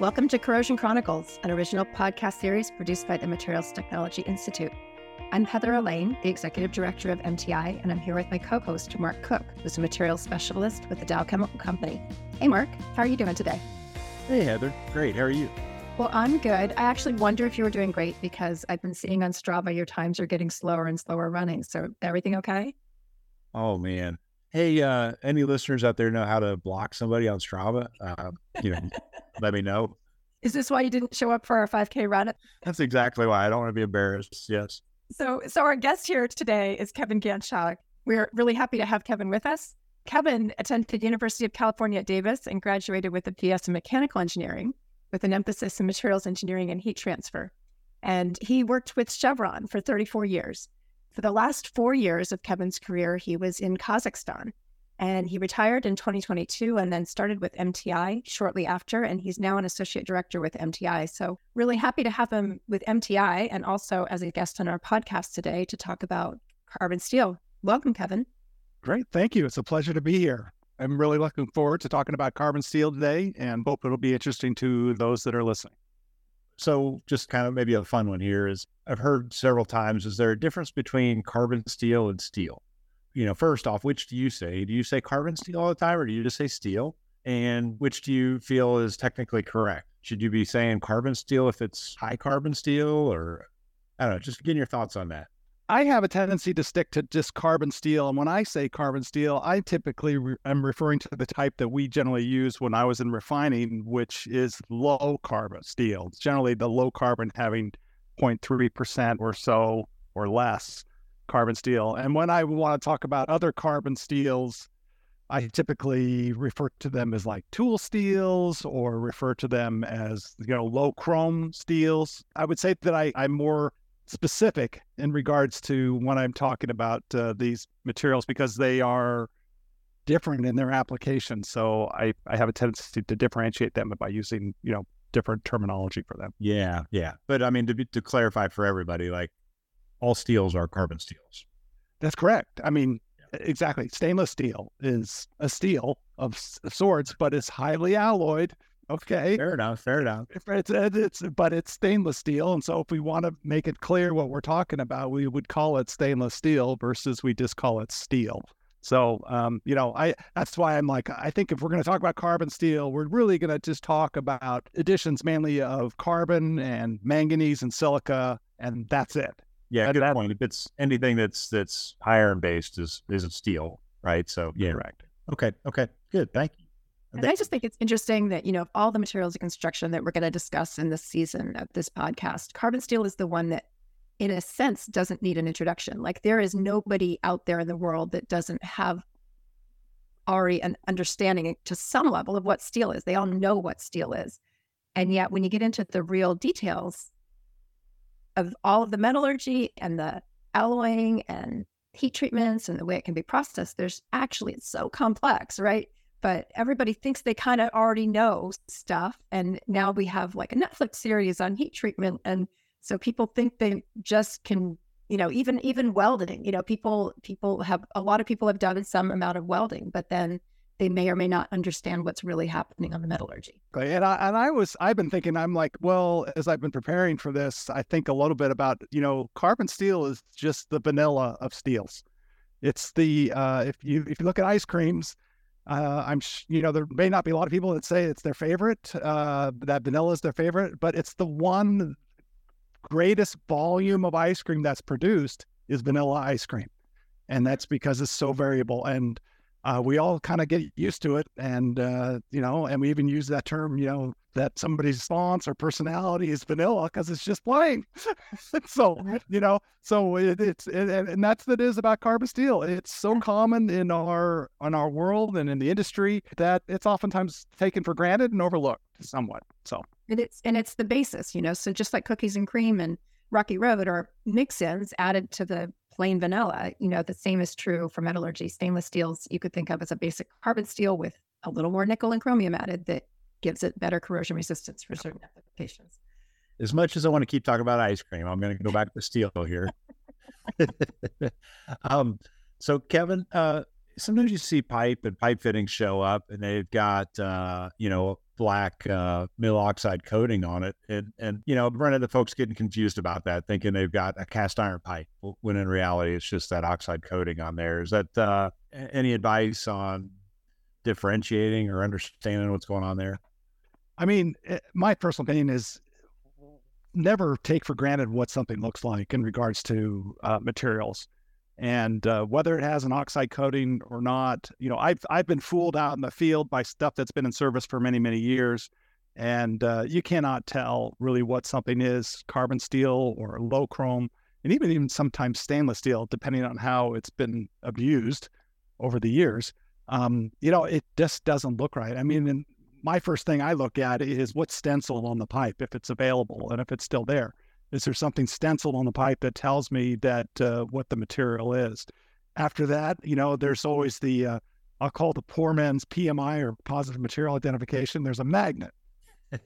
Welcome to Corrosion Chronicles, an original podcast series produced by the Materials Technology Institute. I'm Heather Allain, the Executive Director of MTI, and I'm here with my co host, Marc Cook, who's a materials specialist with the Dow Chemical Company. Hey, Marc, how are you doing today? Hey, Heather. Great. How are you? Well, I'm good. I actually wonder if you were doing great because I've been seeing on Strava your times are getting slower and slower running. So, everything okay? Oh, man. Hey, uh, any listeners out there know how to block somebody on Strava? Uh, you know, let me know. Is this why you didn't show up for our 5K run? That's exactly why. I don't want to be embarrassed. Yes. So, so our guest here today is Kevin Ganschow. We're really happy to have Kevin with us. Kevin attended University of California at Davis and graduated with a BS in mechanical engineering with an emphasis in materials engineering and heat transfer. And he worked with Chevron for 34 years. For the last four years of Kevin's career, he was in Kazakhstan. And he retired in 2022 and then started with MTI shortly after. And he's now an associate director with MTI. So, really happy to have him with MTI and also as a guest on our podcast today to talk about carbon steel. Welcome, Kevin. Great. Thank you. It's a pleasure to be here. I'm really looking forward to talking about carbon steel today and hope it'll be interesting to those that are listening. So, just kind of maybe a fun one here is I've heard several times is there a difference between carbon steel and steel? You know, first off, which do you say? Do you say carbon steel all the time or do you just say steel? And which do you feel is technically correct? Should you be saying carbon steel if it's high carbon steel or I don't know, just getting your thoughts on that. I have a tendency to stick to just carbon steel. And when I say carbon steel, I typically re- am referring to the type that we generally use when I was in refining, which is low carbon steel. It's generally the low carbon having 0.3% or so or less carbon steel. And when I want to talk about other carbon steels, I typically refer to them as like tool steels or refer to them as, you know, low chrome steels. I would say that I, I'm more specific in regards to when I'm talking about uh, these materials because they are different in their application. So I, I have a tendency to differentiate them by using, you know, different terminology for them. Yeah. Yeah. But I mean, to, be, to clarify for everybody, like all steels are carbon steels. That's correct. I mean, exactly. Stainless steel is a steel of sorts, but it's highly alloyed Okay. Fair enough. Fair enough. It's, it's, but it's stainless steel. And so if we want to make it clear what we're talking about, we would call it stainless steel versus we just call it steel. So, um, you know, I that's why I'm like, I think if we're going to talk about carbon steel, we're really going to just talk about additions mainly of carbon and manganese and silica, and that's it. Yeah, and good that, point. If it's anything that's that's iron based, is is steel, right? So yeah, correct. Okay, okay, good. Thank you. And I just think it's interesting that, you know, all the materials of construction that we're going to discuss in this season of this podcast, carbon steel is the one that, in a sense, doesn't need an introduction. Like there is nobody out there in the world that doesn't have already an understanding to some level of what steel is. They all know what steel is. And yet, when you get into the real details of all of the metallurgy and the alloying and heat treatments and the way it can be processed, there's actually, it's so complex, right? but everybody thinks they kind of already know stuff. And now we have like a Netflix series on heat treatment. And so people think they just can, you know, even even welding, you know, people people have a lot of people have done some amount of welding, but then they may or may not understand what's really happening on the metallurgy. And I, and I was, I've been thinking, I'm like, well, as I've been preparing for this, I think a little bit about, you know, carbon steel is just the vanilla of steels. It's the, uh, if you, if you look at ice creams, uh, I'm, you know, there may not be a lot of people that say it's their favorite, uh, that vanilla is their favorite, but it's the one greatest volume of ice cream that's produced is vanilla ice cream. And that's because it's so variable. And uh, we all kind of get used to it. And, uh, you know, and we even use that term, you know, that somebody's response or personality is vanilla because it's just plain. so, you know, so it, it's, it, and that's what it is about carbon steel. It's so common in our, in our world and in the industry that it's oftentimes taken for granted and overlooked somewhat. So, and it's, and it's the basis, you know, so just like cookies and cream and Rocky Road are mix-ins added to the plain vanilla. You know, the same is true for metallurgy. Stainless steels you could think of as a basic carbon steel with a little more nickel and chromium added that gives it better corrosion resistance for certain applications. As much as I want to keep talking about ice cream, I'm going to go back to steel here. um, so, Kevin, uh, sometimes you see pipe and pipe fittings show up and they've got uh, you know black uh, mill oxide coating on it, and and you know run into folks getting confused about that, thinking they've got a cast iron pipe when in reality it's just that oxide coating on there. Is that uh, any advice on differentiating or understanding what's going on there? I mean, eh, my personal opinion is never take for granted what something looks like in regards to uh, materials and uh, whether it has an oxide coating or not you know i've i've been fooled out in the field by stuff that's been in service for many many years and uh, you cannot tell really what something is carbon steel or low chrome and even even sometimes stainless steel depending on how it's been abused over the years. Um, you know it just doesn't look right. I mean my first thing i look at is what's stenciled on the pipe if it's available and if it's still there is there something stenciled on the pipe that tells me that uh, what the material is? After that, you know, there's always the uh, I'll call the poor man's PMI or positive material identification. There's a magnet.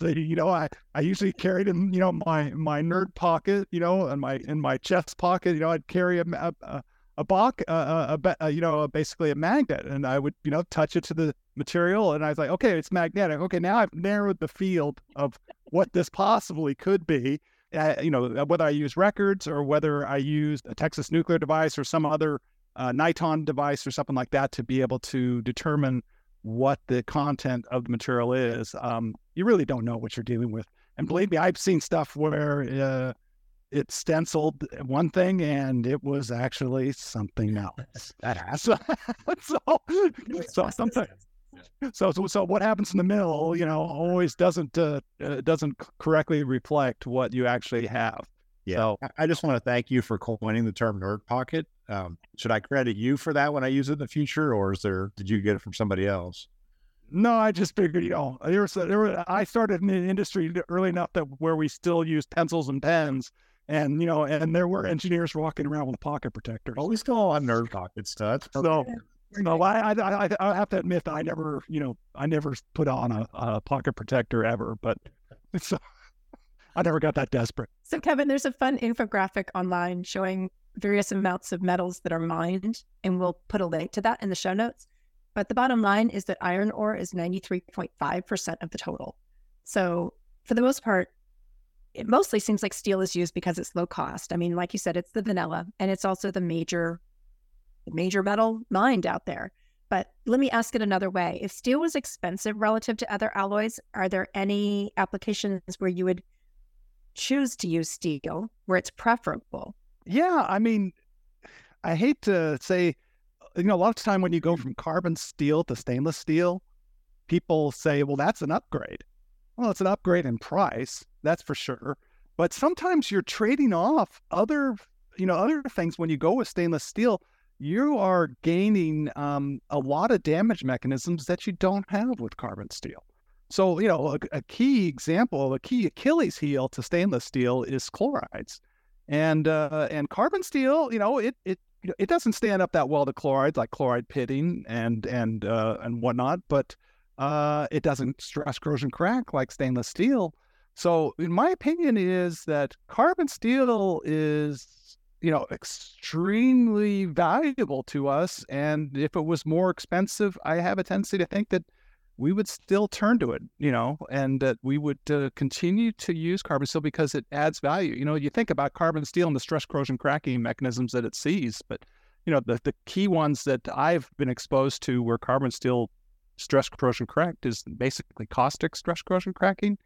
So, you know, I, I usually carried in, you know, my my nerd pocket, you know, and my in my chest pocket, you know, I'd carry a a, a box, a, a, a, you know, basically a magnet, and I would, you know, touch it to the material, and I was like, okay, it's magnetic. Okay, now I've narrowed the field of what this possibly could be, uh, you know, uh, whether I use records or whether I use a Texas nuclear device or some other uh, Niton device or something like that to be able to determine what the content of the material is, um, you really don't know what you're dealing with. And believe me, I've seen stuff where uh, it stenciled one thing and it was actually something else. That has so, so sometimes so, so, so what happens in the middle, you know, always doesn't uh, uh, doesn't correctly reflect what you actually have. Yeah, so, I just want to thank you for coining the term nerd pocket. Um, should I credit you for that when I use it in the future, or is there? Did you get it from somebody else? No, I just figured, you know, there was, there were, I started in the industry early enough that where we still use pencils and pens, and you know, and there were engineers walking around with pocket protectors. Always call on nerd pockets, That's so no, I, I, I, have to admit that I never, you know, I never put on a, a pocket protector ever, but it's, I never got that desperate. So, Kevin, there's a fun infographic online showing various amounts of metals that are mined, and we'll put a link to that in the show notes. But the bottom line is that iron ore is 93.5% of the total. So, for the most part, it mostly seems like steel is used because it's low cost. I mean, like you said, it's the vanilla and it's also the major major metal mined out there. But let me ask it another way. If steel was expensive relative to other alloys, are there any applications where you would choose to use steel where it's preferable? Yeah, I mean, I hate to say, you know, a lot of time when you go from carbon steel to stainless steel, people say, well, that's an upgrade. Well, it's an upgrade in price, that's for sure. But sometimes you're trading off other, you know, other things when you go with stainless steel you are gaining um, a lot of damage mechanisms that you don't have with carbon steel. So, you know, a, a, key example, a key Achilles heel to stainless steel is chlorides, and uh, and carbon steel. You know, it it it doesn't stand up that well to chlorides, like chloride pitting and and uh, and whatnot, but uh, it doesn't stress corrosion crack like stainless steel. So, in my opinion, is that carbon steel is you know, extremely valuable to us. And if it was more expensive, I have a tendency to think that we would still turn to it, you know, and that we would uh, continue to use carbon steel because it adds value. You know, you think about carbon steel and the stress corrosion cracking mechanisms that it sees, but you know, the, the key ones that I've been exposed to where carbon steel stress corrosion cracked is basically caustic stress corrosion cracking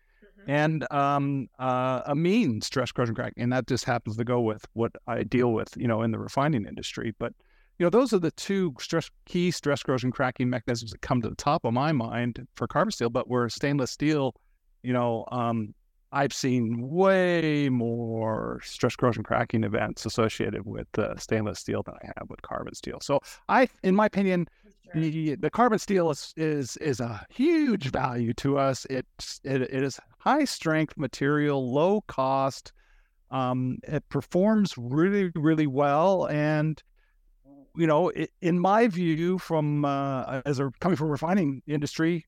and um, uh, amine stress corrosion cracking, and that just happens to go with what I deal with, you know, in the refining industry. But you know, those are the two stress key stress corrosion cracking mechanisms that come to the top of my mind for carbon steel. But where stainless steel, you know, um, I've seen way more stress corrosion cracking events associated with uh, stainless steel than I have with carbon steel. So I, in my opinion, the, the carbon steel is, is is a huge value to us. It's it, it is high strength material, low cost. Um, it performs really really well, and you know, it, in my view, from uh, as a coming from refining industry,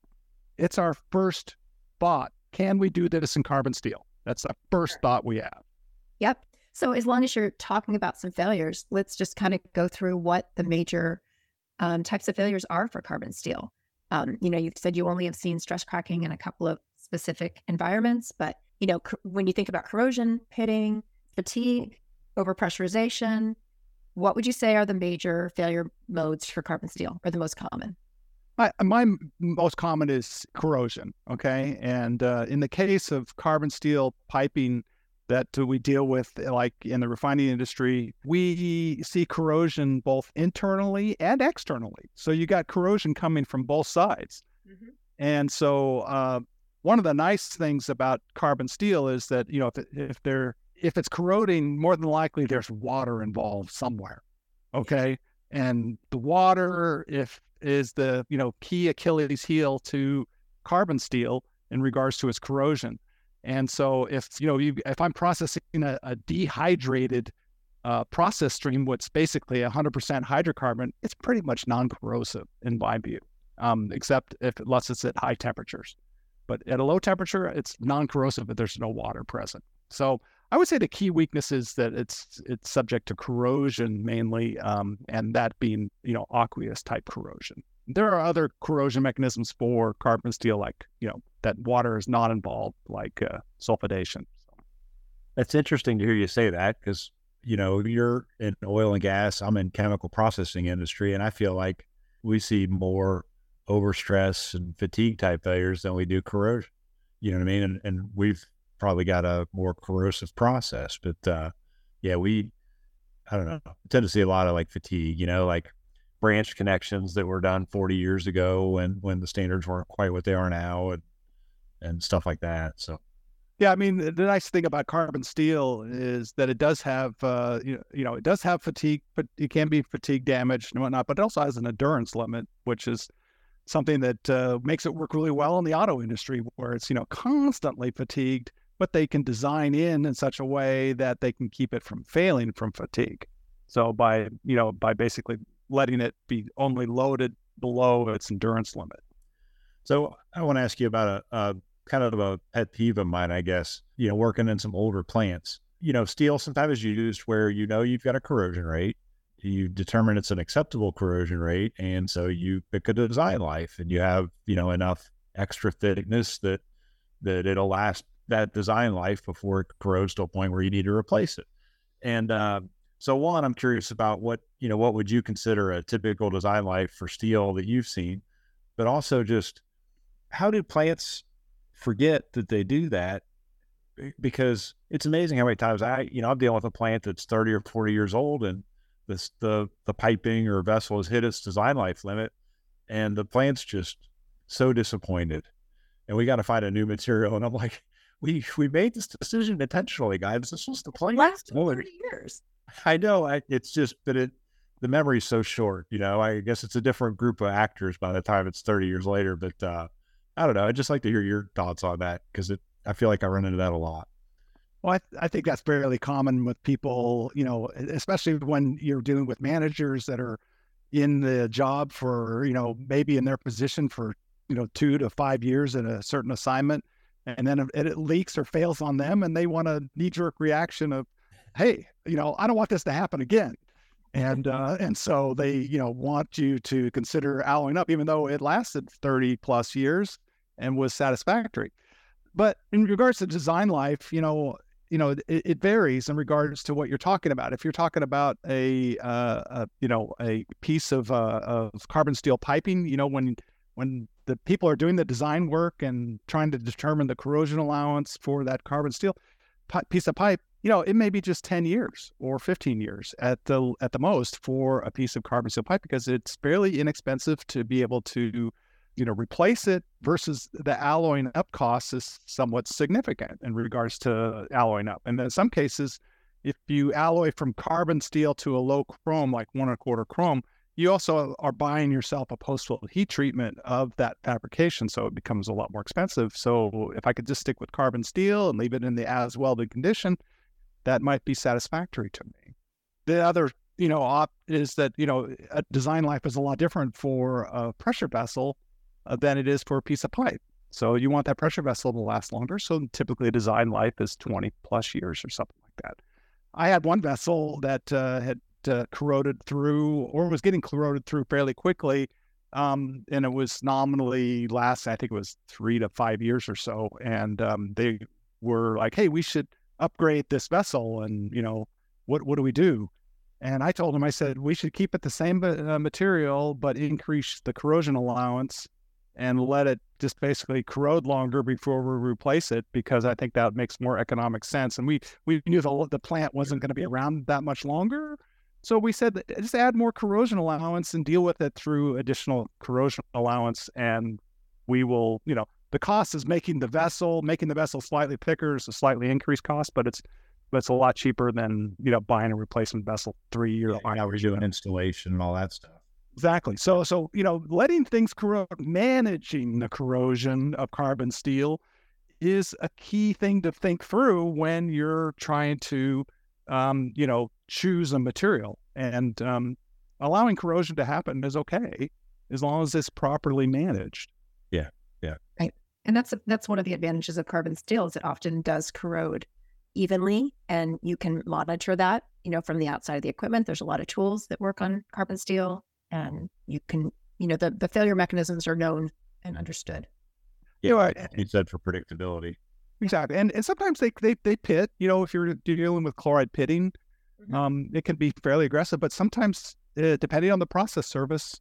it's our first thought. Can we do this in carbon steel? That's the first thought we have. Yep. So as long as you're talking about some failures, let's just kind of go through what the major um, types of failures are for carbon steel. Um, you know, you said you only have seen stress cracking in a couple of specific environments, but you know, c- when you think about corrosion, pitting, fatigue, overpressurization, what would you say are the major failure modes for carbon steel, or the most common? My, my most common is corrosion. Okay. And uh, in the case of carbon steel piping that we deal with, like in the refining industry, we see corrosion both internally and externally. So you got corrosion coming from both sides. Mm-hmm. And so, uh, one of the nice things about carbon steel is that you know if, if they're if it's corroding, more than likely there's water involved somewhere. Okay. And the water, if is the you know key Achilles heel to carbon steel in regards to its corrosion. And so if you know you, if I'm processing a, a dehydrated uh, process stream, what's basically 100% hydrocarbon, it's pretty much non-corrosive in my view, um, except if unless it's at high temperatures. But at a low temperature, it's non-corrosive, but there's no water present. So I would say the key weakness is that it's it's subject to corrosion mainly, um, and that being you know aqueous type corrosion. There are other corrosion mechanisms for carbon steel, like you know that water is not involved, like uh, sulfidation. That's interesting to hear you say that because you know you're in oil and gas. I'm in chemical processing industry, and I feel like we see more overstress and fatigue type failures than we do corrosion. You know what I mean? And, and we've probably got a more corrosive process. But uh, yeah, we, I don't know, tend to see a lot of like fatigue, you know, like branch connections that were done 40 years ago when, when the standards weren't quite what they are now and, and stuff like that. So, yeah, I mean, the nice thing about carbon steel is that it does have, uh, you, know, you know, it does have fatigue, but it can be fatigue damaged and whatnot, but it also has an endurance limit, which is something that uh, makes it work really well in the auto industry, where it's you know constantly fatigued but they can design in in such a way that they can keep it from failing from fatigue. So by you know by basically letting it be only loaded below its endurance limit. So I want to ask you about a, a kind of a pet peeve of mine, I guess. You know, working in some older plants, you know, steel sometimes is used where you know you've got a corrosion rate, you determine it's an acceptable corrosion rate, and so you pick a design life, and you have you know enough extra thickness that that it'll last that design life before it corrodes to a point where you need to replace it. And uh, so, one, I'm curious about what you know. What would you consider a typical design life for steel that you've seen? But also, just how do plants forget that they do that? Because it's amazing how many times I, you know, I'm dealing with a plant that's 30 or 40 years old, and this the the piping or vessel has hit its design life limit, and the plant's just so disappointed, and we got to find a new material. And I'm like, we we made this decision intentionally, guys. This was the plan. Last thirty years. I know. I, it's just, but it the memory's so short. You know, I guess it's a different group of actors by the time it's thirty years later. But uh, I don't know. I'd just like to hear your thoughts on that because it. I feel like I run into that a lot. Well, I, th- I think that's fairly common with people, you know, especially when you're dealing with managers that are in the job for, you know, maybe in their position for, you know, two to five years in a certain assignment and then it, it leaks or fails on them and they want a knee-jerk reaction of hey you know i don't want this to happen again. And uh, and so they you know want you to consider alloying up even though it lasted 30 plus years and was satisfactory. But in regards to design life you know you know it, it varies in regards to what you're talking about. If you're talking about a, uh, a you know a piece of uh, of carbon steel piping you know when when the people are doing the design work and trying to determine the corrosion allowance for that carbon steel piece of pipe, you know, it may be just 10 years or 15 years at the at the most for a piece of carbon steel pipe because it's fairly inexpensive to be able to, you know, replace it versus the alloying up cost is somewhat significant in regards to alloying up. And then in some cases, if you alloy from carbon steel to a low chrome, like one and a quarter chrome, you also are buying yourself a post-flow heat treatment of that fabrication, so it becomes a lot more expensive. So if I could just stick with carbon steel and leave it in the as welded condition, that might be satisfactory to me. The other, you know, op is that you know, a design life is a lot different for a pressure vessel than it is for a piece of pipe. So you want that pressure vessel to last longer. So typically, design life is 20 plus years or something like that. I had one vessel that uh, had uh, corroded through or was getting corroded through fairly quickly. Um, and it was nominally last, I think it was three to five years or so. And um, they were like, hey, we should upgrade this vessel. And, you know, what, what do we do? And I told them, I said, we should keep it the same uh, material, but increase the corrosion allowance and let it just basically corrode longer before we replace it because I think that makes more economic sense. And we we knew the the plant wasn't going to be around that much longer, so we said just add more corrosion allowance and deal with it through additional corrosion allowance, and we will you know the cost is making the vessel making the vessel slightly thicker is a slightly increased cost, but it's but it's a lot cheaper than you know buying a replacement vessel three years. Yeah, now we're doing installation and all that stuff. Exactly. So, so you know, letting things corrode, managing the corrosion of carbon steel, is a key thing to think through when you're trying to, um, you know, choose a material. And um, allowing corrosion to happen is okay as long as it's properly managed. Yeah. Yeah. Right. And that's that's one of the advantages of carbon steel is it often does corrode evenly and you can monitor that you know from the outside of the equipment there's a lot of tools that work on carbon steel and you can, you know, the, the failure mechanisms are known and understood. Yeah, right. you said for predictability. Exactly. And and sometimes they, they they pit, you know, if you're dealing with chloride pitting, mm-hmm. um, it can be fairly aggressive, but sometimes uh, depending on the process service,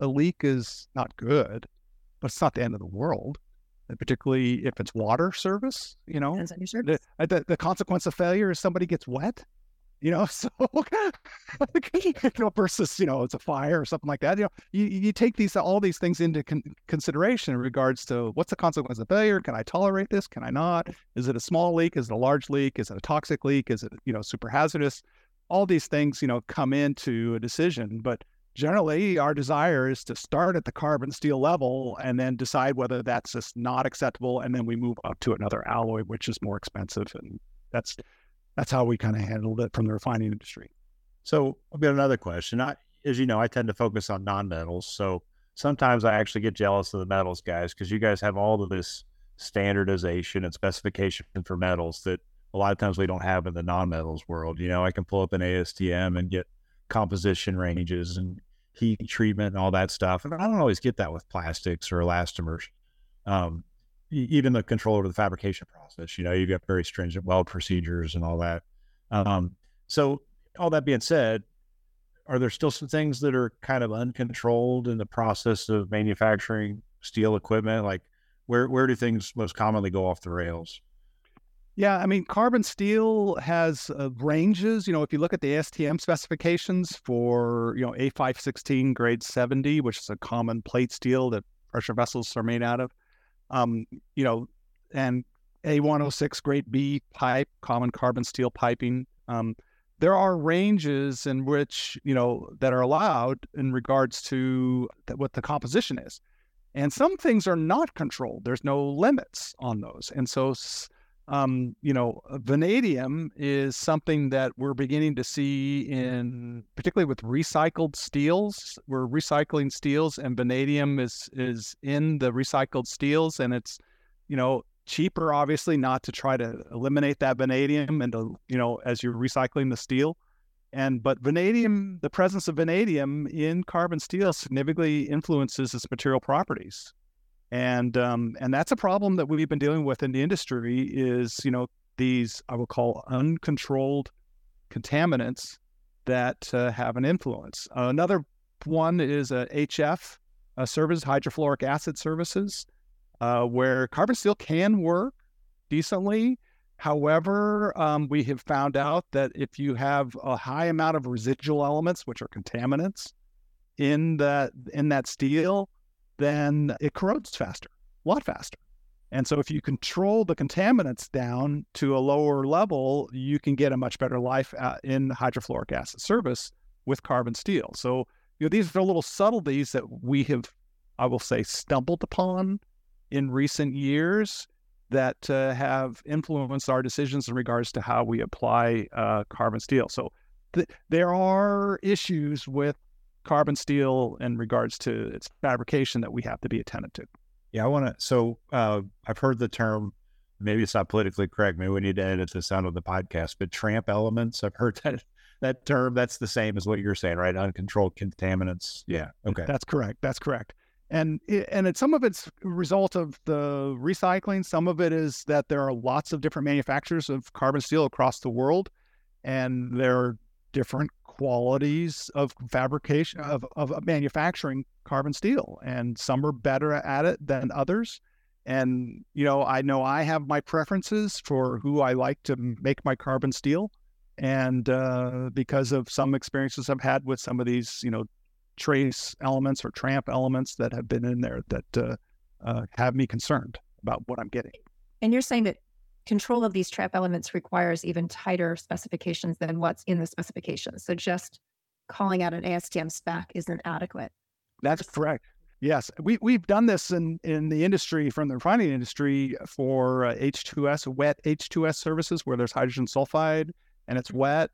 a leak is not good, but it's not the end of the world. And particularly if it's water service, you know, the, the, the consequence of failure is somebody gets wet you know, so you know, versus you know, it's a fire or something like that. You know, you, you take these all these things into con- consideration in regards to what's the consequence of failure. Can I tolerate this? Can I not? Is it a small leak? Is it a large leak? Is it a toxic leak? Is it you know super hazardous? All these things you know come into a decision, but generally our desire is to start at the carbon steel level and then decide whether that's just not acceptable and then we move up to another alloy which is more expensive and that's that's how we kind of handled it from the refining industry. So I've got another question. I, as you know, I tend to focus on non-metals. So sometimes I actually get jealous of the metals guys because you guys have all of this standardization and specification for metals that a lot of times we don't have in the non-metals world. You know, I can pull up an ASTM and get composition ranges and heat treatment and all that stuff. And I don't always get that with plastics or elastomers. Um, even the control over the fabrication process. You know, you've got very stringent weld procedures and all that. Um, so, all that being said, are there still some things that are kind of uncontrolled in the process of manufacturing steel equipment? Like, where where do things most commonly go off the rails? Yeah, I mean, carbon steel has uh, ranges. You know, if you look at the ASTM specifications for you know A516 grade 70, which is a common plate steel that pressure vessels are made out of, um, you know, and A106 grade B pipe, common carbon steel piping. Um, there are ranges in which, you know, that are allowed in regards to what the composition is. And some things are not controlled. There's no limits on those. And so, um, you know, vanadium is something that we're beginning to see in, particularly with recycled steels. We're recycling steels, and vanadium is is in the recycled steels, and it's, you know, cheaper obviously not to try to eliminate that vanadium and to, you know, as you're recycling the steel. And but vanadium, the presence of vanadium in carbon steel significantly influences its material properties and um, and that's a problem that we've been dealing with in the industry is you know these I will call uncontrolled contaminants that uh, have an influence. Uh, another one is a HF a service, hydrofluoric acid services, uh, where carbon steel can work decently. However, um, we have found out that if you have a high amount of residual elements, which are contaminants, in that in that steel, then it corrodes faster, a lot faster. And so if you control the contaminants down to a lower level, you can get a much better life uh, in hydrofluoric acid service with carbon steel. So you know, these are little subtleties that we have, I will say, stumbled upon in recent years that uh, have influenced our decisions in regards to how we apply uh, carbon steel. So th- there are issues with carbon steel in regards to its fabrication that we have to be attentive to. Yeah, I want to. So uh, I've heard the term. Maybe it's not politically correct. Maybe we need to edit this out of the podcast. But tramp elements. I've heard that that term, that's the same as what you're saying, right? Uncontrolled contaminants. Yeah. Okay. That's correct. That's correct. And it, and it's some of it's result of the recycling. Some of it is that there are lots of different manufacturers of carbon steel across the world, and there are different qualities of fabrication of, of manufacturing carbon steel and some are better at it than others. And you know i know i have my preferences for who i like to make my carbon steel. And uh, because of some experiences i've had with some of these you know trace elements or tramp elements that have been in there that uh, uh, have me concerned about what i'm getting. And you're saying that control of these tramp elements requires even tighter specifications than what's in the specifications. So just calling out an ASTM spec isn't adequate. That's correct. Yes, we we've done this in in the industry from the refining industry for uh, H2S wet H2S services where there's hydrogen sulfide and it's wet.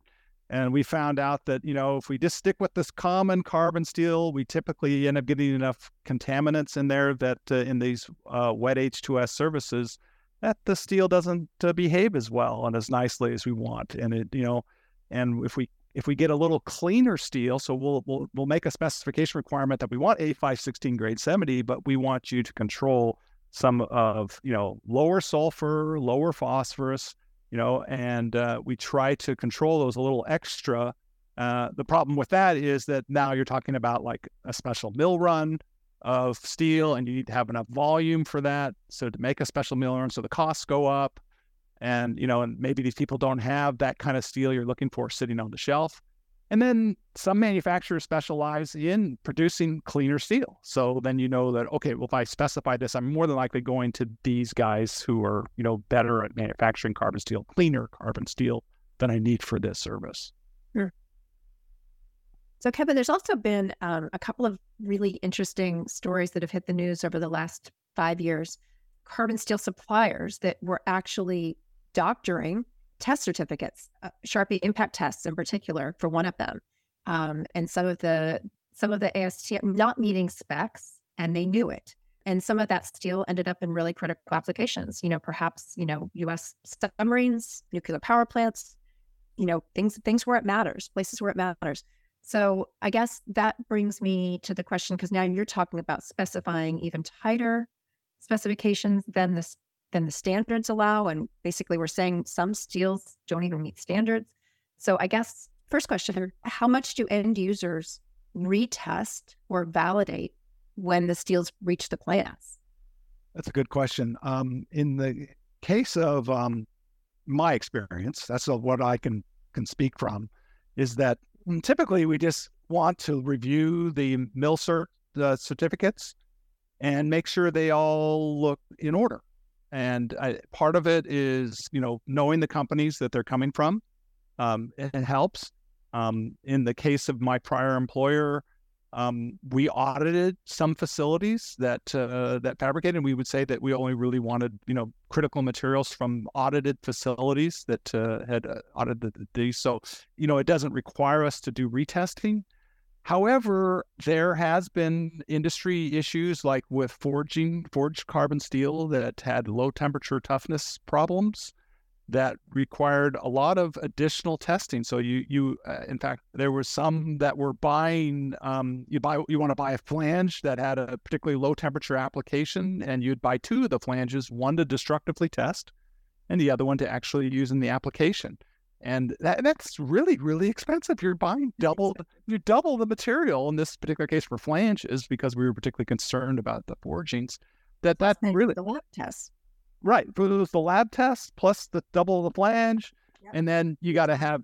And we found out that you know if we just stick with this common carbon steel, we typically end up getting enough contaminants in there that uh, in these uh, wet H2S services that the steel doesn't uh, behave as well and as nicely as we want. And it, you know, and if we if we get a little cleaner steel, so we'll we'll we'll make a specification requirement that we want A516 grade 70, but we want you to control some of you know lower sulfur, lower phosphorus, you know, and uh, we try to control those a little extra. Uh, the problem with that is that now you're talking about like a special mill run of steel and you need to have enough volume for that. So to make a special mill run, so the costs go up. And, you know, and maybe these people don't have that kind of steel you're looking for sitting on the shelf. And then some manufacturers specialize in producing cleaner steel. So then you know that, okay, well, if I specify this, I'm more than likely going to these guys who are, you know, better at manufacturing carbon steel, cleaner carbon steel than I need for this service. So, Kevin, there's also been um, a couple of really interesting stories that have hit the news over the last five years. Carbon steel suppliers that were actually doctoring test certificates, uh, Charpy impact tests in particular, for one of them, um, and some of the some of the ASTM not meeting specs, and they knew it. And some of that steel ended up in really critical applications. You know, perhaps you know U.S. submarines, nuclear power plants, you know, things things where it matters, places where it matters. So I guess that brings me to the question because now you're talking about specifying even tighter specifications than the than the standards allow, and basically we're saying some steels don't even meet standards. So I guess first question: How much do end users retest or validate when the steels reach the plants? That's a good question. Um, in the case of um, my experience, that's what I can can speak from, is that typically, we just want to review the MilCert uh, certificates and make sure they all look in order. And I, part of it is, you know, knowing the companies that they're coming from. Um, it, it helps. Um, in the case of my prior employer, um, we audited some facilities that uh, that fabricated. We would say that we only really wanted, you know, critical materials from audited facilities that uh, had uh, audited these. So, you know, it doesn't require us to do retesting. However, there has been industry issues like with forging forged carbon steel that had low temperature toughness problems that required a lot of additional testing. So you you uh, in fact there were some that were buying um, you buy you want to buy a flange that had a particularly low temperature application, and you'd buy two of the flanges, one to destructively test, and the other one to actually use in the application. And that, that's really really expensive. You're buying double you double the material in this particular case for flanges because we were particularly concerned about the forgings. That that really the lab tests Right. It was the lab test plus the double the flange. Yep. And then you got to have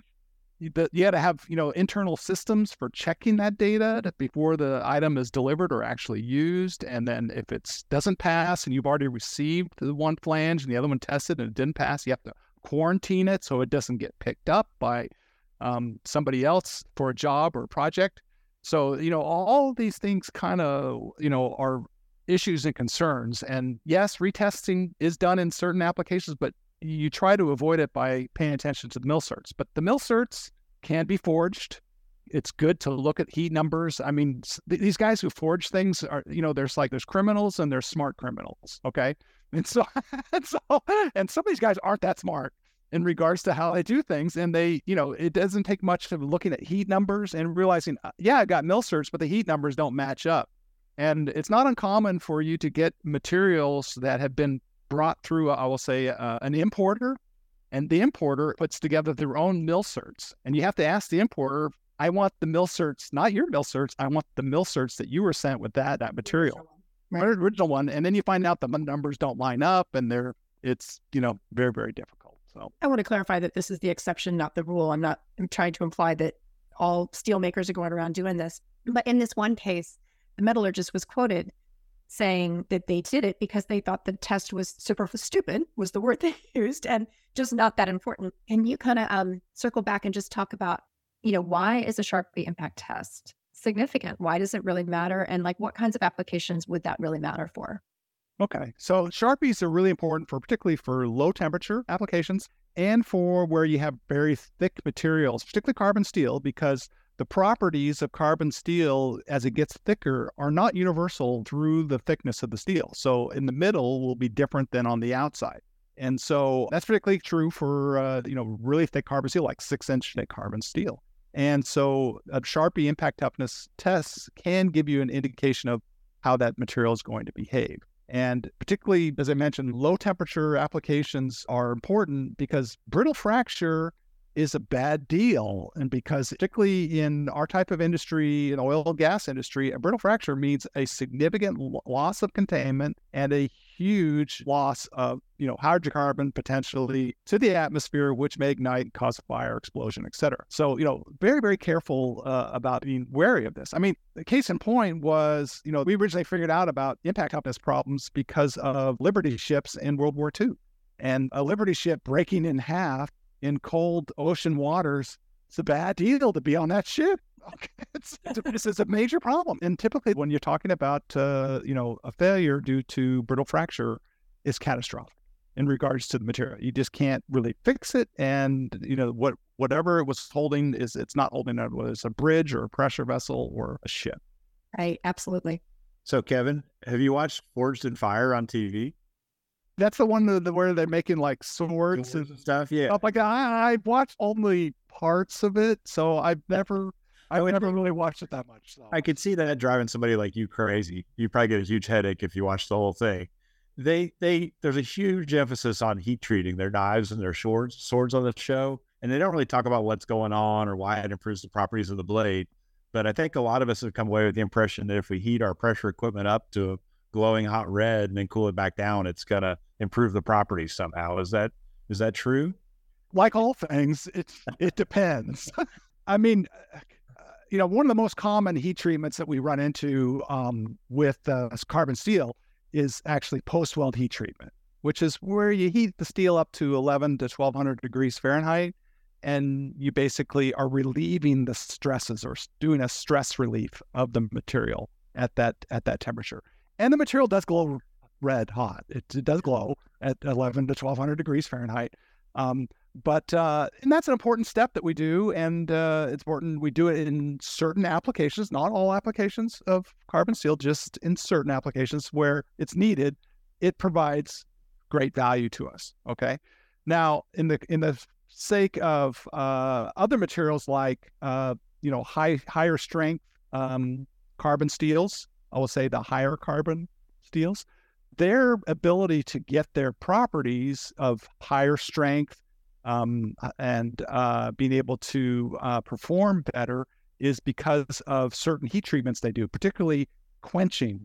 you got to have you know internal systems for checking that data before the item is delivered or actually used and then if it doesn't pass and you've already received the one flange and the other one tested and it didn't pass you have to quarantine it so it doesn't get picked up by um, somebody else for a job or a project so you know all, all these things kind of you know are issues and concerns. And yes, retesting is done in certain applications, but you try to avoid it by paying attention to the mill certs. But the mill certs can be forged. It's good to look at heat numbers. I mean, these guys who forge things are, you know, there's like there's criminals and there's smart criminals. Okay, and so and so and some of these guys aren't that smart. in regards to how they do things. And they, you know, it doesn't take much of looking at heat numbers and realizing, uh, yeah, I got mill certs, but the heat numbers don't match up. And it's not uncommon for you to get materials that have been brought through, I will say, uh, an importer, and the importer puts together their own mill certs. And you have to ask the importer, I want the mill certs, not your mill certs. I want the mill certs that you were sent with that that material, right. original one. And then you find out the numbers don't line up, and they're it's you know very very difficult. So I want to clarify that this is the exception, not the rule. I'm not I'm trying to imply that all steel makers are going around doing this. But in this one case, the metallurgist was quoted saying that they did it because they thought the test was super stupid was the word they used and just not that important. Can you kind of um, circle back and just talk about, you know, why is a Charpy impact test significant? Why does it really matter? And like what kinds of applications would that really matter for? Okay. So Charpys are really important for particularly for low temperature applications and for where you have very thick materials, particularly carbon steel, because the properties of carbon steel as it gets thicker are not universal through the thickness of the steel. So in the middle will be different than on the outside. And so that's particularly true for uh, you know really thick carbon steel, like six inch thick carbon steel. And so a Charpy impact toughness test can give you an indication of how that material is going to behave. And particularly, as I mentioned, low temperature applications are important because brittle fracture is a bad deal. And because, particularly in our type of industry, in oil and gas industry, a brittle fracture means a significant loss of containment and a huge loss of, you know, hydrocarbon potentially to the atmosphere, which may ignite cause fire, explosion, et cetera. So, you know, very, very careful uh, about being wary of this. I mean, the case in point was, you know, we originally figured out about impact toughness problems because of Liberty ships in World War II. And a Liberty ship breaking in half in cold ocean waters, it's a bad deal to be on that ship. it's, it's, it's, a major problem. And typically, when you're talking about uh, you know a failure due to brittle fracture, is catastrophic in regards to the material. You just can't really fix it, and you know what whatever it was holding is it's not holding it, whether it's a bridge or a pressure vessel or a ship. Right. Absolutely. So, Kevin, have you watched Forged in Fire on TV? That's the one that, where they're making like swords, and stuff. Yeah, stuff like that. I, I watched only parts of it, so I've never, I've oh, never really watched it that much. So. I could see that driving somebody like you crazy. You probably get a huge headache if you watch the whole thing. They, they, there's a huge emphasis on heat treating their knives and their swords, swords on the show, and they don't really talk about what's going on or why it improves the properties of the blade. But I think a lot of us have come away with the impression that if we heat our pressure equipment up to glowing hot red and then cool it back down, it's gonna improve the properties somehow. Is that is that true? Like all things, it it depends. I mean, uh, you know, one of the most common heat treatments that we run into um, with uh, carbon steel is actually post weld heat treatment, which is where you heat the steel up to 11 to 1200 degrees Fahrenheit, and you basically are relieving the stresses or doing a stress relief of the material at that at that temperature. And the material does glow red hot. It, it does glow at 11 to 1200 degrees Fahrenheit. Um, but uh, and that's an important step that we do, and uh, it's important we do it in certain applications, not all applications of carbon steel, just in certain applications where it's needed. It provides great value to us. Okay, now in the in the sake of uh, other materials like uh, you know high higher strength um, carbon steels, I will say the higher carbon steels, their ability to get their properties of higher strength um, and uh, being able to uh, perform better is because of certain heat treatments they do, particularly quenching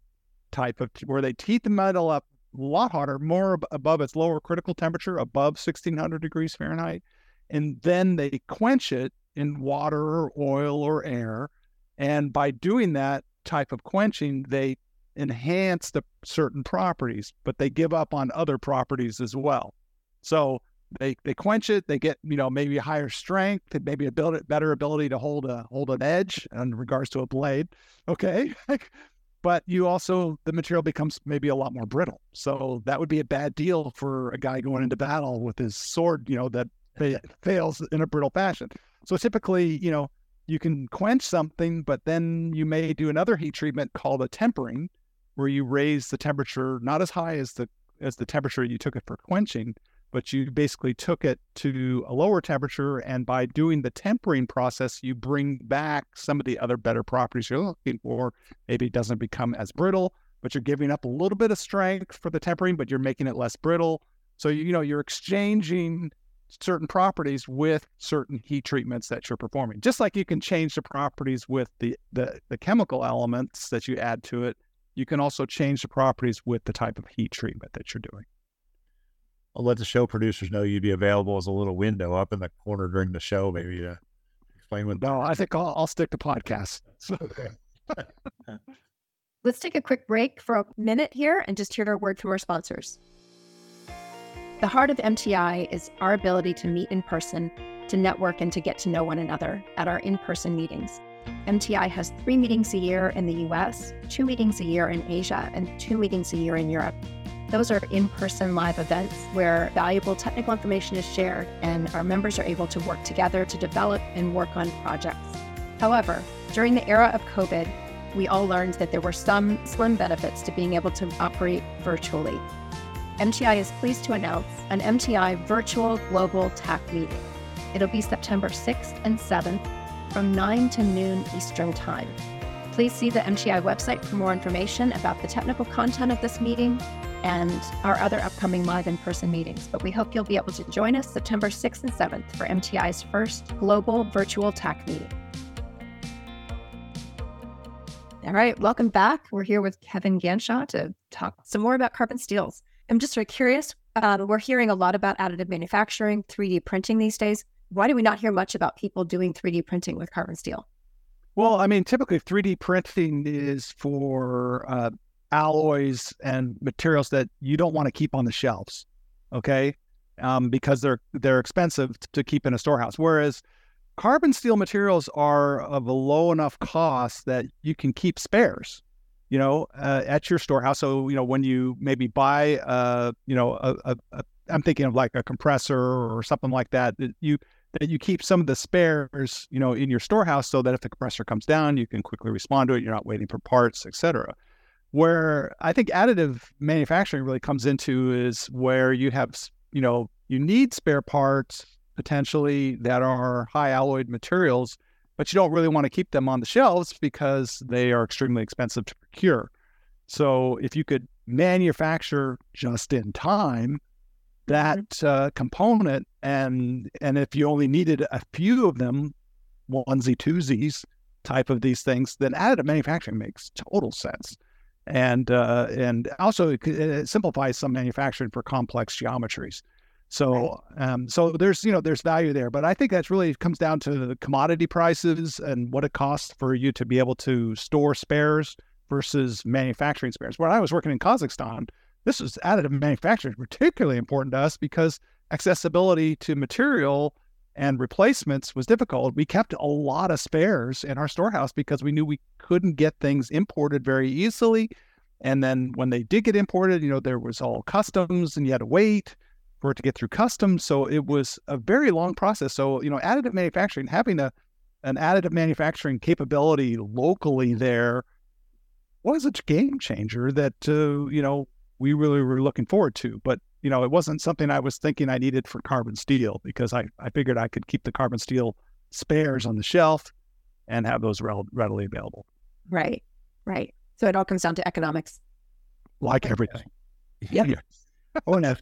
type of where they heat the metal up a lot hotter, more above its lower critical temperature, above 1600 degrees Fahrenheit, and then they quench it in water or oil or air. And by doing that type of quenching, they enhance the certain properties, but they give up on other properties as well. So they they quench it. They get you know maybe a higher strength, maybe a build, better ability to hold a hold an edge in regards to a blade. Okay, but you also the material becomes maybe a lot more brittle. So that would be a bad deal for a guy going into battle with his sword. You know that fails in a brittle fashion. So typically, you know, you can quench something, but then you may do another heat treatment called a tempering, where you raise the temperature not as high as the as the temperature you took it for quenching, but you basically took it to a lower temperature. And by doing the tempering process, you bring back some of the other better properties you're looking for. Maybe it doesn't become as brittle, but you're giving up a little bit of strength for the tempering, but you're making it less brittle. So, you know, you're exchanging certain properties with certain heat treatments that you're performing. Just like you can change the properties with the, the, the chemical elements that you add to it, you can also change the properties with the type of heat treatment that you're doing. I'll let the show producers know you'd be available as a little window up in the corner during the show, maybe to explain what. No, I think I'll, I'll stick to podcasts. okay. Let's take a quick break for a minute here and just hear a word from our sponsors. The heart of MTI is our ability to meet in person, to network, and to get to know one another at our in person meetings. MTI has three meetings a year in the US, two meetings a year in Asia, and two meetings a year in Europe. Those are in person live events where valuable technical information is shared and our members are able to work together to develop and work on projects. However, during the era of COVID, we all learned that there were some slim benefits to being able to operate virtually. MTI is pleased to announce an MTI virtual global TAC meeting. It'll be September 6th and 7th from 9 to noon Eastern Time. Please see the MTI website for more information about the technical content of this meeting and our other upcoming live in person meetings. But we hope you'll be able to join us September 6th and 7th for MTI's first global virtual tech meeting. All right, welcome back. We're here with Kevin Ganschow to talk some more about carbon steels. I'm just sort of curious. Uh, we're hearing a lot about additive manufacturing, 3D printing these days. Why do we not hear much about people doing 3D printing with carbon steel? Well, I mean, typically 3D printing is for uh, alloys and materials that you don't want to keep on the shelves, okay? Um, because they're they're expensive to keep in a storehouse. Whereas carbon steel materials are of a low enough cost that you can keep spares, you know, uh, at your storehouse. So you know when you maybe buy, uh, you know, a, a, a I'm thinking of like a compressor or something like that. That you that you keep some of the spares, you know, in your storehouse so that if the compressor comes down, you can quickly respond to it. You're not waiting for parts, etc. Where I think additive manufacturing really comes into is where you have, you know, you need spare parts potentially that are high alloyed materials, but you don't really want to keep them on the shelves because they are extremely expensive to procure. So if you could manufacture just in time that uh, component, and and if you only needed a few of them, onesie twosies type of these things, then additive manufacturing makes total sense and uh, and also it, it, simplifies some manufacturing for complex geometries. So um, so there's you know there's value there, but I think that's really comes down to the commodity prices and what it costs for you to be able to store spares versus manufacturing spares. When I was working in Kazakhstan, this was additive manufacturing particularly important to us because accessibility to material and replacements was difficult. We kept a lot of spares in our storehouse because we knew we couldn't get things imported very easily. And then when they did get imported, you know, there was all customs and you had to wait for it to get through customs. So it was a very long process. So, you know, additive manufacturing, having a an additive manufacturing capability locally there was a game changer that uh, you know we really were looking forward to. But you know, it wasn't something I was thinking I needed for carbon steel because I, I figured I could keep the carbon steel spares on the shelf and have those readily available. Right, right. So it all comes down to economics. Like everything. Yep. yeah. Oh, and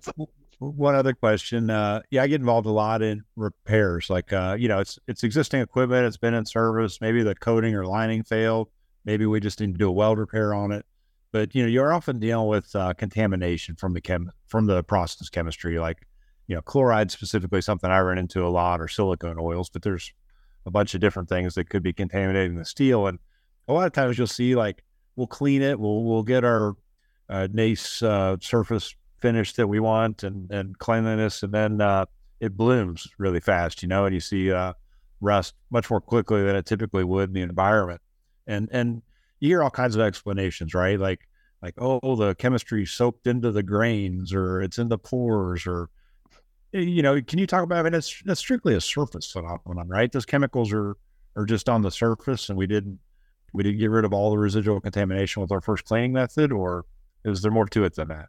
one other question. Uh, yeah, I get involved a lot in repairs. Like, uh, you know, it's it's existing equipment. It's been in service. Maybe the coating or lining failed. Maybe we just need to do a weld repair on it but you know you're often dealing with uh, contamination from the chem from the process chemistry like you know chloride specifically something i run into a lot or silicone oils but there's a bunch of different things that could be contaminating the steel and a lot of times you'll see like we'll clean it we'll we'll get our uh, nice uh, surface finish that we want and and cleanliness and then uh, it blooms really fast you know and you see uh, rust much more quickly than it typically would in the environment. And and you hear all kinds of explanations, right? Like, like, oh, the chemistry soaked into the grains or it's in the pores or, eh, you know, can you talk about, I mean, it's, strictly a surface phenomenon, right? Those chemicals are, are just on the surface and we didn't, we didn't get rid of all the residual contamination with our first cleaning method or is there more to it than that?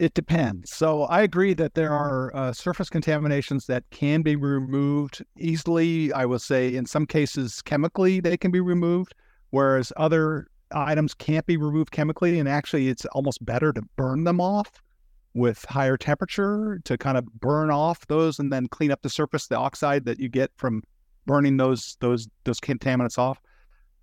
it depends. So I agree that there are uh, surface contaminations that can be removed easily. I will say in some cases chemically they can be removed, whereas other items can't be removed chemically. And actually, it's almost better to burn them off with higher temperature to kind of burn off those and then clean up the surface, the oxide that you get from burning those those those contaminants off.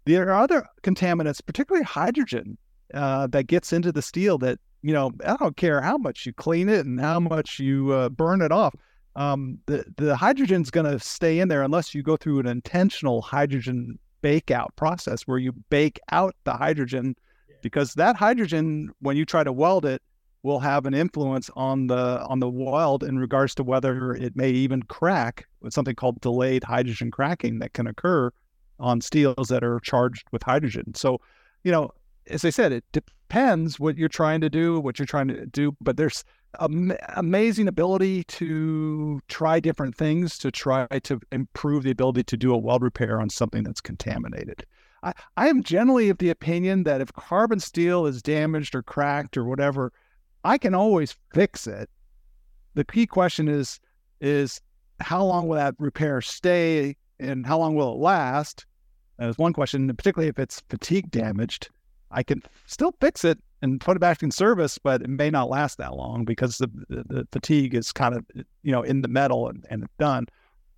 There are other contaminants, particularly hydrogen, uh, that gets into the steel that you know I don't care how much you clean it and how much you uh, burn it off. Um, the the hydrogen's going to stay in there unless you go through an intentional hydrogen bake out process where you bake out the hydrogen because that hydrogen when you try to weld it will have an influence on the on the weld in regards to whether it may even crack with something called delayed hydrogen cracking that can occur on steels that are charged with hydrogen. So, you know, as I said, it depends what you're trying to do, what you're trying to do, but there's am- amazing ability to try different things to try to improve the ability to do a weld repair on something that's contaminated. I, I am generally of the opinion that if carbon steel is damaged or cracked or whatever, I can always fix it. The key question is is how long will that repair stay and how long will it last? That's one question, particularly if it's fatigue damaged. I can still fix it and put it back in service, but it may not last that long because the, the, the fatigue is kind of you know in the metal and, and done.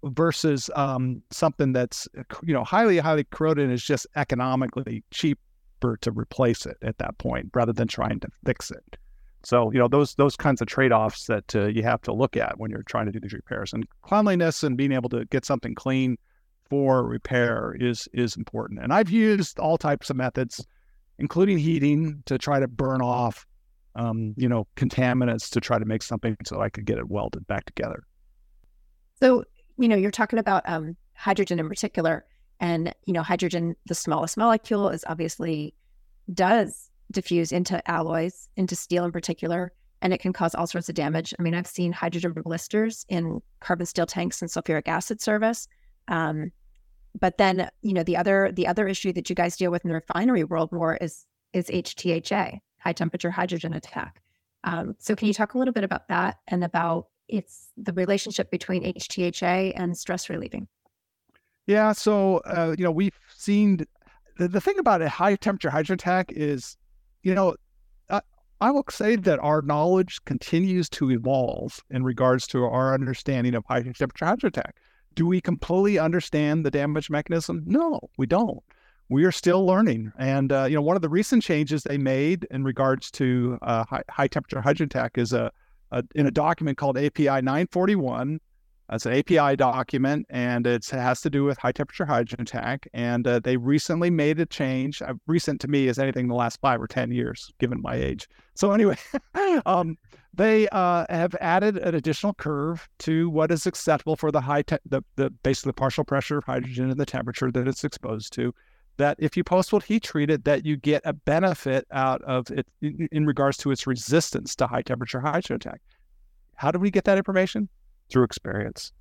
Versus um, something that's you know highly highly corroded and is just economically cheaper to replace it at that point rather than trying to fix it. So you know those those kinds of trade offs that uh, you have to look at when you're trying to do these repairs and cleanliness and being able to get something clean for repair is is important. And I've used all types of methods including heating to try to burn off, um, you know, contaminants to try to make something so I could get it welded back together. So, you know, you're talking about um, hydrogen in particular, and you know, hydrogen, the smallest molecule, is obviously does diffuse into alloys, into steel in particular, and it can cause all sorts of damage. I mean, I've seen hydrogen blisters in carbon steel tanks and sulfuric acid service. Um, but then you know the other the other issue that you guys deal with in the refinery world more is is HTHA, high temperature hydrogen attack. Um, so can you talk a little bit about that and about it's the relationship between HTHA and stress relieving? Yeah, so uh, you know we've seen the, the thing about a high temperature hydrogen attack is, you know, I, I will say that our knowledge continues to evolve in regards to our understanding of high temperature hydrogen attack. Do we completely understand the damage mechanism? No, we don't. We are still learning. And, uh, you know, one of the recent changes they made in regards to uh, high, high, temperature hydrogen attack is a, a, in a document called API 941. It's an API document, and it has to do with high temperature hydrogen attack. And uh, they recently made a change. Uh, recent to me is anything in the last five or ten years, given my age. So anyway, um, they uh, have added an additional curve to what is acceptable for the high, te- the, the basically partial pressure of hydrogen and the temperature that it's exposed to. That if you post-weld heat treat it, that you get a benefit out of it in, in regards to its resistance to high temperature hydrogen attack. How do we get that information? Through experience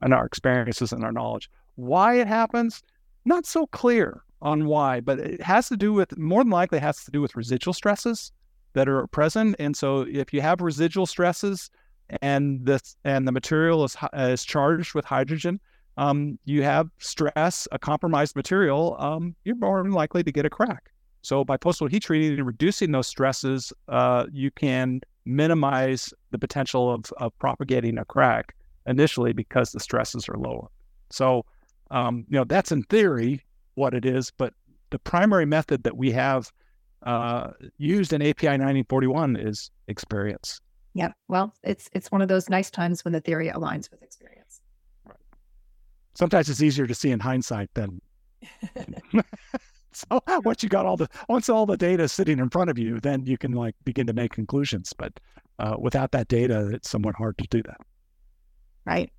and our experiences and our knowledge. Why it happens, not so clear on why, but it has to do with more than likely has to do with residual stresses that are present. And so if you have residual stresses and this and the material is is charged with hydrogen, um, you have stress, a compromised material, um, you're more likely to get a crack. So by post-weld heat treating and reducing those stresses, uh, you can minimize the potential of, of propagating a crack initially because the stresses are lower. So, um, you know, that's in theory what it is, but the primary method that we have uh, used in API 1941 is experience. Yeah. Well, it's it's one of those nice times when the theory aligns with experience. Right. Sometimes it's easier to see in hindsight than. so once you got all the once all the data is sitting in front of you, then you can like begin to make conclusions. But uh, without that data, it's somewhat hard to do that. Right.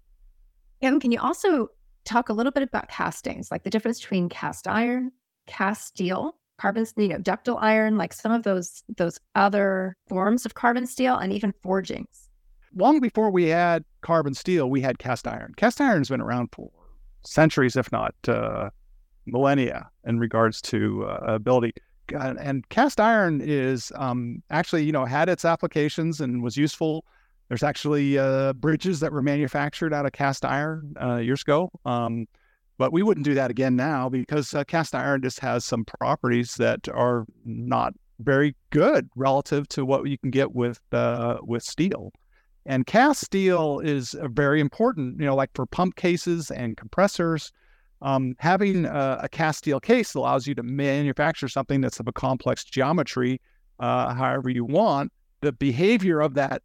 And can you also talk a little bit about castings, like the difference between cast iron, cast steel, carbon, you know, ductile iron, like some of those those other forms of carbon steel, and even forgings. Long before we had carbon steel, we had cast iron. Cast iron's been around for centuries, if not uh, millennia, in regards to uh, ability. uh, and cast iron is um, actually, you know, had its applications and was useful. There's actually uh, bridges that were manufactured out of cast iron uh, years ago. Um, but we wouldn't do that again now because uh, cast iron just has some properties that are not very good relative to what you can get with uh, with steel. And cast steel is very important, you know, like for pump cases and compressors. Um, having a, a, cast steel case allows you to manufacture something that's of a complex geometry, uh, however you want. The behavior of that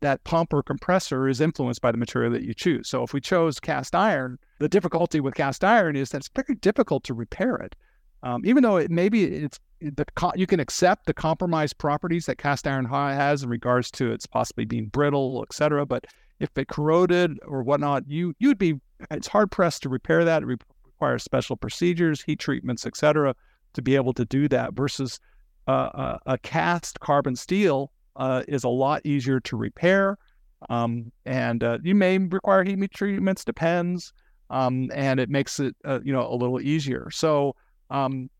that pump or compressor is influenced by the material that you choose. So if we chose cast iron, the difficulty with cast iron is that it's very difficult to repair it. Um, even though it maybe it's the you can accept the compromised properties that cast iron has in regards to its possibly being brittle, et cetera. But if it corroded or whatnot, you you'd be it's hard pressed to repair that. It requires special procedures, heat treatments, et cetera, to be able to do that. Versus uh, a, a cast carbon steel uh, is a lot easier to repair. Um, and uh, you may require heat treatments, depends. Um, and it makes it, uh, you know, a little easier. So, um,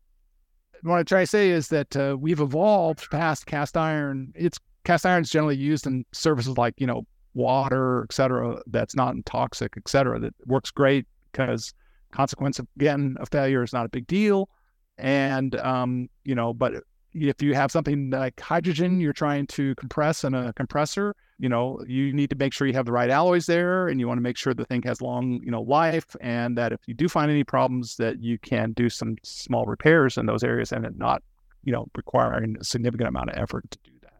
what I try to say is that uh, we've evolved past cast iron. It's cast iron is generally used in services like, you know, water, et cetera, that's not toxic, et cetera, that works great because consequence of, again, a failure is not a big deal. And, um, you know, but if you have something like hydrogen you're trying to compress in a compressor you know you need to make sure you have the right alloys there and you want to make sure the thing has long you know life and that if you do find any problems that you can do some small repairs in those areas and it not you know requiring a significant amount of effort to do that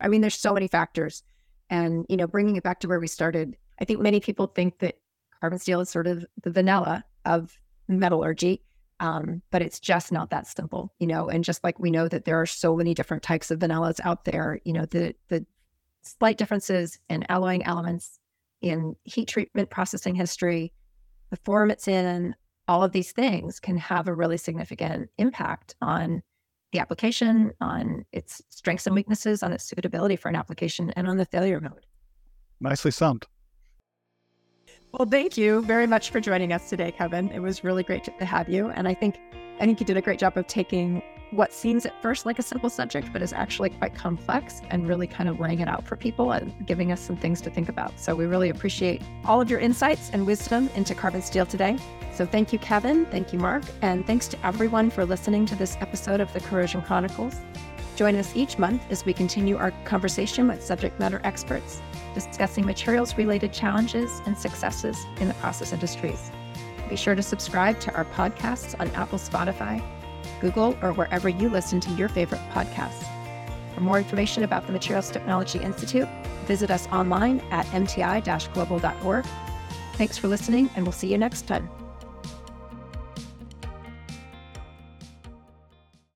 i mean there's so many factors and you know bringing it back to where we started i think many people think that carbon steel is sort of the vanilla of metallurgy um, but it's just not that simple, you know. And just like we know that there are so many different types of vanillas out there, you know, the the slight differences in alloying elements, in heat treatment processing history, the form it's in, all of these things can have a really significant impact on the application, on its strengths and weaknesses, on its suitability for an application, and on the failure mode. Nicely summed. Well, thank you very much for joining us today, Kevin. It was really great to have you. And I think I think you did a great job of taking what seems at first like a simple subject, but is actually quite complex and really kind of laying it out for people and giving us some things to think about. So we really appreciate all of your insights and wisdom into carbon steel today. So thank you, Kevin. Thank you, Marc. And thanks to everyone for listening to this episode of the Corrosion Chronicles. Join us each month as we continue our conversation with subject matter experts discussing materials related challenges and successes in the process industries. Be sure to subscribe to our podcasts on Apple, Spotify, Google, or wherever you listen to your favorite podcasts. For more information about the Materials Technology Institute, visit us online at mti global.org. Thanks for listening, and we'll see you next time.